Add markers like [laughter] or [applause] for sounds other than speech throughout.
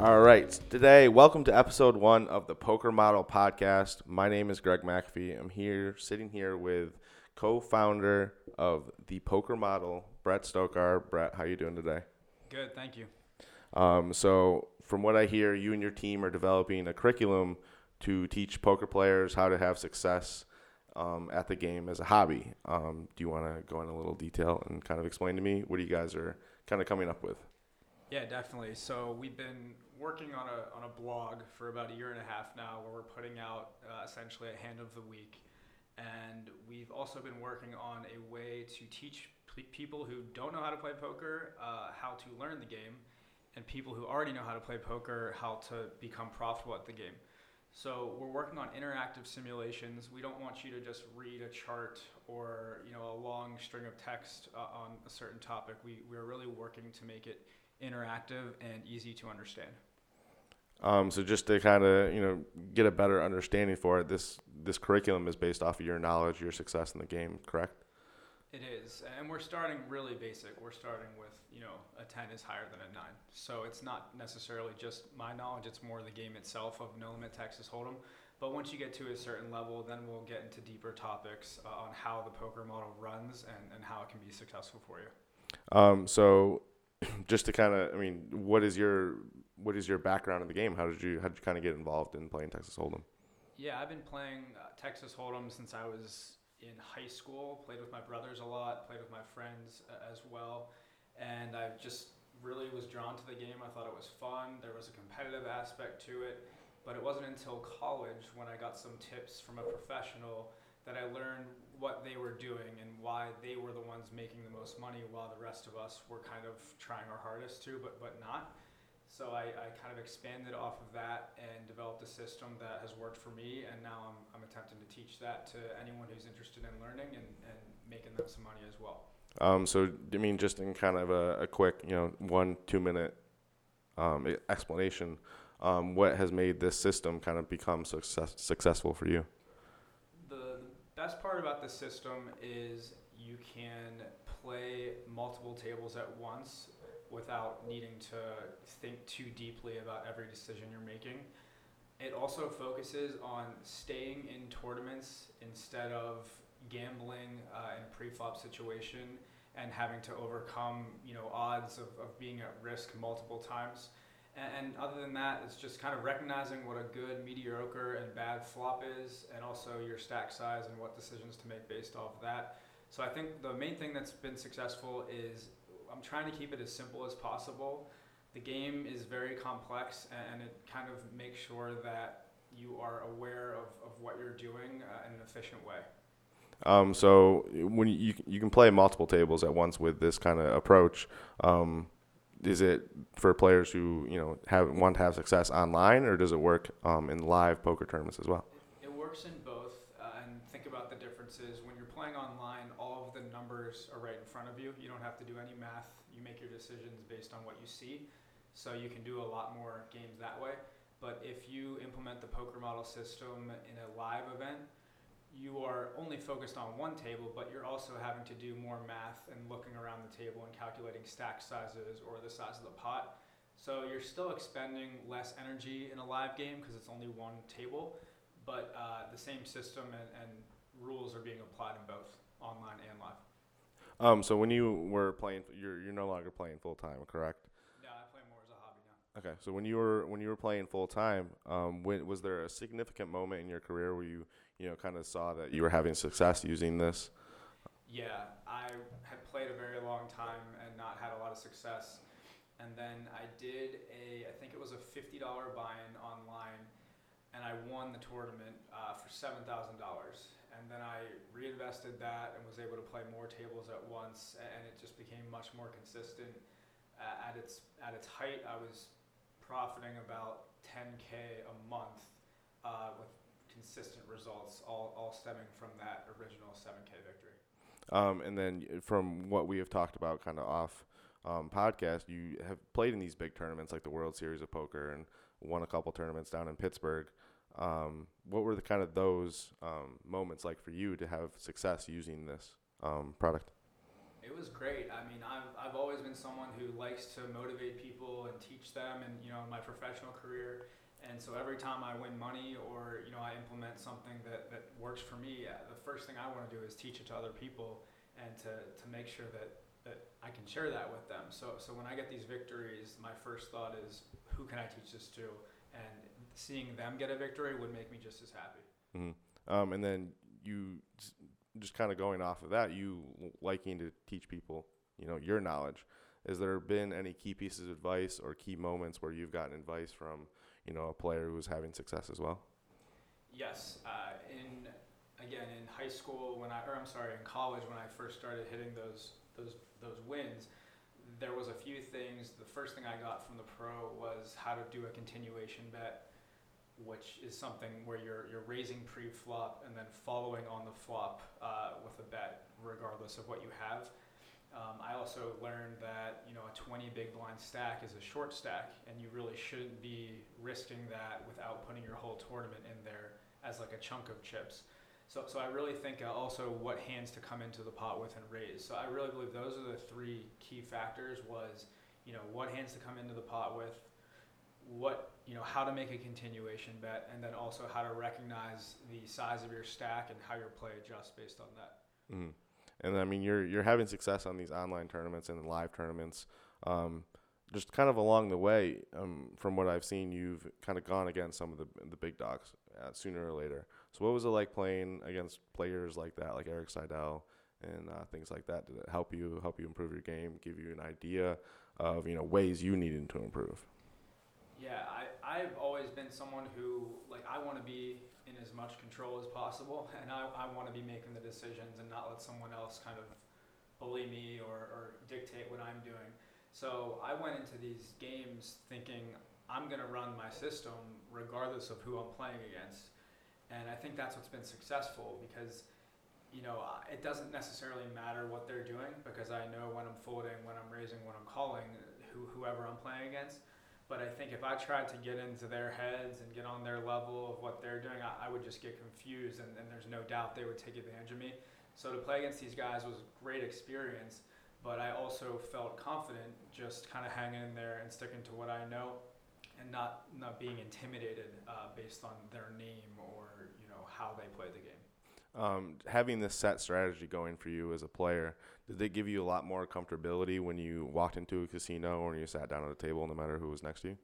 All right, today, welcome to episode one of the Poker Model Podcast. My name is Greg McAfee. I'm here, sitting here with co-founder of the Poker Model, Brett Stokar. Brett, how you doing today? Good, thank you. Um, so, from what I hear, you and your team are developing a curriculum to teach poker players how to have success um, at the game as a hobby. Um, do you want to go in a little detail and kind of explain to me what you guys are kind of coming up with? Yeah, definitely. So we've been working on a, on a blog for about a year and a half now where we're putting out uh, essentially a hand of the week. And we've also been working on a way to teach p- people who don't know how to play poker uh, how to learn the game, and people who already know how to play poker how to become profitable at the game. So we're working on interactive simulations. We don't want you to just read a chart or you know a long string of text uh, on a certain topic. We we're really working to make it interactive and easy to understand. Um, so just to kind of you know get a better understanding for it, this this curriculum is based off of your knowledge, your success in the game, correct? It is, and we're starting really basic. We're starting with you know a ten is higher than a nine, so it's not necessarily just my knowledge. It's more the game itself of No Limit Texas Hold'em. But once you get to a certain level, then we'll get into deeper topics uh, on how the poker model runs and, and how it can be successful for you. Um, so [clears throat] just to kind of, I mean, what is your what is your background in the game? How did you how did you kind of get involved in playing Texas Hold'em? Yeah, I've been playing uh, Texas Hold'em since I was in high school. Played with my brothers a lot. Played with my friends uh, as well, and I just really was drawn to the game. I thought it was fun. There was a competitive aspect to it, but it wasn't until college when I got some tips from a professional that I learned what they were doing and why they were the ones making the most money while the rest of us were kind of trying our hardest to, but, but not. So I, I kind of expanded off of that and developed a system that has worked for me, and now I'm, I'm attempting to teach that to anyone who's interested in learning and, and making them some money as well. Um, so I mean, just in kind of a, a quick, you know, one two minute um, explanation, um, what has made this system kind of become success, successful for you? The best part about the system is you can play multiple tables at once without needing to think too deeply about every decision you're making. It also focuses on staying in tournaments instead of gambling uh, in pre-flop situation and having to overcome you know odds of, of being at risk multiple times. And, and other than that, it's just kind of recognizing what a good, mediocre, and bad flop is, and also your stack size and what decisions to make based off of that. So I think the main thing that's been successful is I'm trying to keep it as simple as possible. The game is very complex, and it kind of makes sure that you are aware of, of what you're doing uh, in an efficient way. Um, so when you you can play multiple tables at once with this kind of approach, um, is it for players who you know have want to have success online, or does it work um, in live poker tournaments as well? It works in both, uh, and think about the differences. When you're playing online, all of the numbers are right in front of you. You don't have to do any math. You make your decisions based on what you see, so you can do a lot more games that way. But if you implement the poker model system in a live event, you are only focused on one table, but you're also having to do more math and looking around the table and calculating stack sizes or the size of the pot. So you're still expending less energy in a live game because it's only one table, but uh, the same system and, and rules are being applied in both online and live. Um, so when you were playing, you're you're no longer playing full time, correct? Yeah, I play more as a hobby now. Okay, so when you were when you were playing full time, um, when was there a significant moment in your career where you you know kind of saw that you were having success using this? Yeah, I had played a very long time and not had a lot of success. And then I did a, I think it was a $50 buy-in online, and I won the tournament uh, for $7,000. And then I reinvested that and was able to play more tables at once, and it just became much more consistent. At its at its height, I was profiting about 10k a month uh, with consistent results, all, all stemming from that original 7k victory. Um, and then from what we have talked about, kind of off um, podcast, you have played in these big tournaments like the World Series of Poker and won a couple tournaments down in Pittsburgh. Um, what were the kind of those um, moments like for you to have success using this um, product? It was great. I mean, I've, I've always been someone who likes to motivate people and teach them, and you know, my professional career. And so every time I win money or you know I implement something that, that works for me, uh, the first thing I want to do is teach it to other people and to, to make sure that, that I can share that with them. So so when I get these victories, my first thought is who can I teach this to? And seeing them get a victory would make me just as happy. Mm-hmm. Um, and then you just kind of going off of that, you liking to teach people, you know, your knowledge. Has there been any key pieces of advice or key moments where you've gotten advice from, you know, a player who's having success as well? Yes. Uh, in again in high school when I, or I'm sorry, in college when I first started hitting those those those wins, there was a few things. The first thing I got from the pro was how to do a continuation bet which is something where you're you're raising pre-flop and then following on the flop uh, with a bet, regardless of what you have. Um, I also learned that you know a 20 big blind stack is a short stack, and you really shouldn't be risking that without putting your whole tournament in there as like a chunk of chips. So, so I really think uh, also what hands to come into the pot with and raise. So I really believe those are the three key factors. Was you know what hands to come into the pot with, what you know how to make a continuation bet and then also how to recognize the size of your stack and how your play adjusts based on that. Mm. and i mean you're you're having success on these online tournaments and live tournaments. Um, just kind of along the way um, from what i've seen you've kind of gone against some of the the big dogs uh, sooner or later. So what was it like playing against players like that like erik seidel and uh, things like that? Did it help you help you improve your game give you an idea of you know ways you needed to improve? Yeah, I, I've always been someone who, like, I want to be in as much control as possible, [laughs] and I, I want to be making the decisions and not let someone else kind of bully me or, or dictate what I'm doing. So I went into these games thinking I'm going to run my system regardless of who I'm playing against. And I think that's what's been successful because, you know, it doesn't necessarily matter what they're doing because I know when I'm folding, when I'm raising, when I'm calling, who, whoever I'm playing against but I think if I tried to get into their heads and get on their level of what they're doing, I, I would just get confused, and, and, there's no doubt they would take advantage of me. So to play against these guys was a great experience, but I also felt confident just kind of hanging in there and sticking to what I know, and not not being intimidated uh, based on their name or you know how they play the game um, having this set strategy going for you as a player, did they give you a lot more comfortability when you walked into a casino or when you sat down at a table, no matter who was next to you?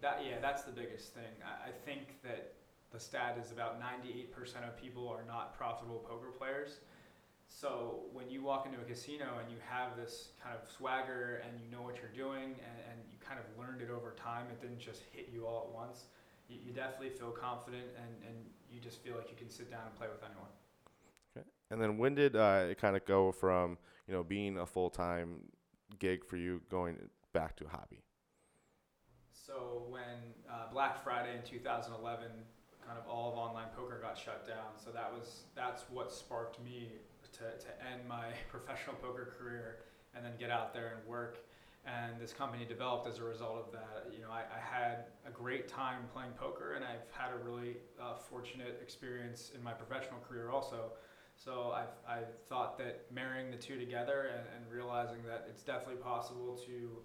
That yeah, that's the biggest thing. I, I think that the stat is about 98% of people are not profitable poker players. So when you walk into a casino and you have this kind of swagger and you know what you're doing and, and you kind of learned it over time, it didn't just hit you all at once. You, you definitely feel confident and, and you just feel like you can sit down and play with anyone. Okay. And then when did uh, it kind of go from you know being a full time gig for you going back to a hobby? So when uh, Black Friday in 2011, kind of all of online poker got shut down. So that was that's what sparked me to, to end my [laughs] professional poker career and then get out there and work. And this company developed as a result of that. You know, I, I had a great time playing poker, and I've had a really uh, fortunate experience in my professional career also. So I've, i thought that marrying the two together and, and realizing that it's definitely possible to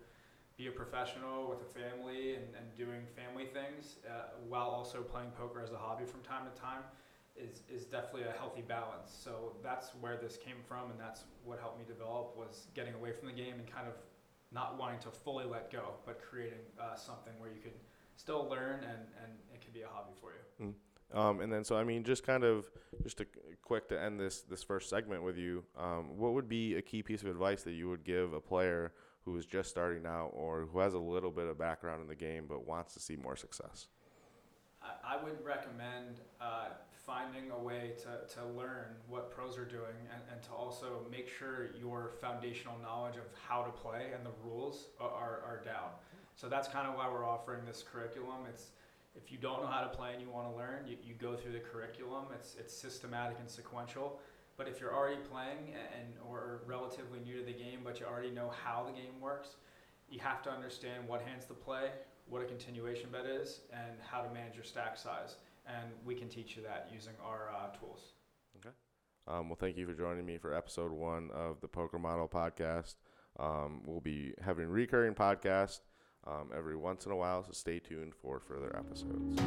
be a professional with a family and, and doing family things uh, while also playing poker as a hobby from time to time is, is definitely a healthy balance. So that's where this came from and that's what helped me develop was getting away from the game and kind of not wanting to fully let go, but creating uh, something where you can still learn and, and it can be a hobby for you. Mm. Um, and then, so I mean, just kind of, just a quick to end this this first segment with you. Um, what would be a key piece of advice that you would give a player who is just starting out or who has a little bit of background in the game but wants to see more success? I would recommend uh, finding a way to, to learn what pros are doing and, and to also make sure your foundational knowledge of how to play and the rules are, are down. So that's kind of why we're offering this curriculum. It's if you don't know how to play and you want to learn, you, you go through the curriculum. It's, it's systematic and sequential. But if you're already playing and or relatively new to the game, but you already know how the game works, you have to understand what hands to play, what a continuation bet is, and how to manage your stack size. And we can teach you that using our uh, tools. Um, well, thank you for joining me for episode one of the Poker Model Podcast. Um, we'll be having recurring podcasts um, every once in a while, so stay tuned for further episodes.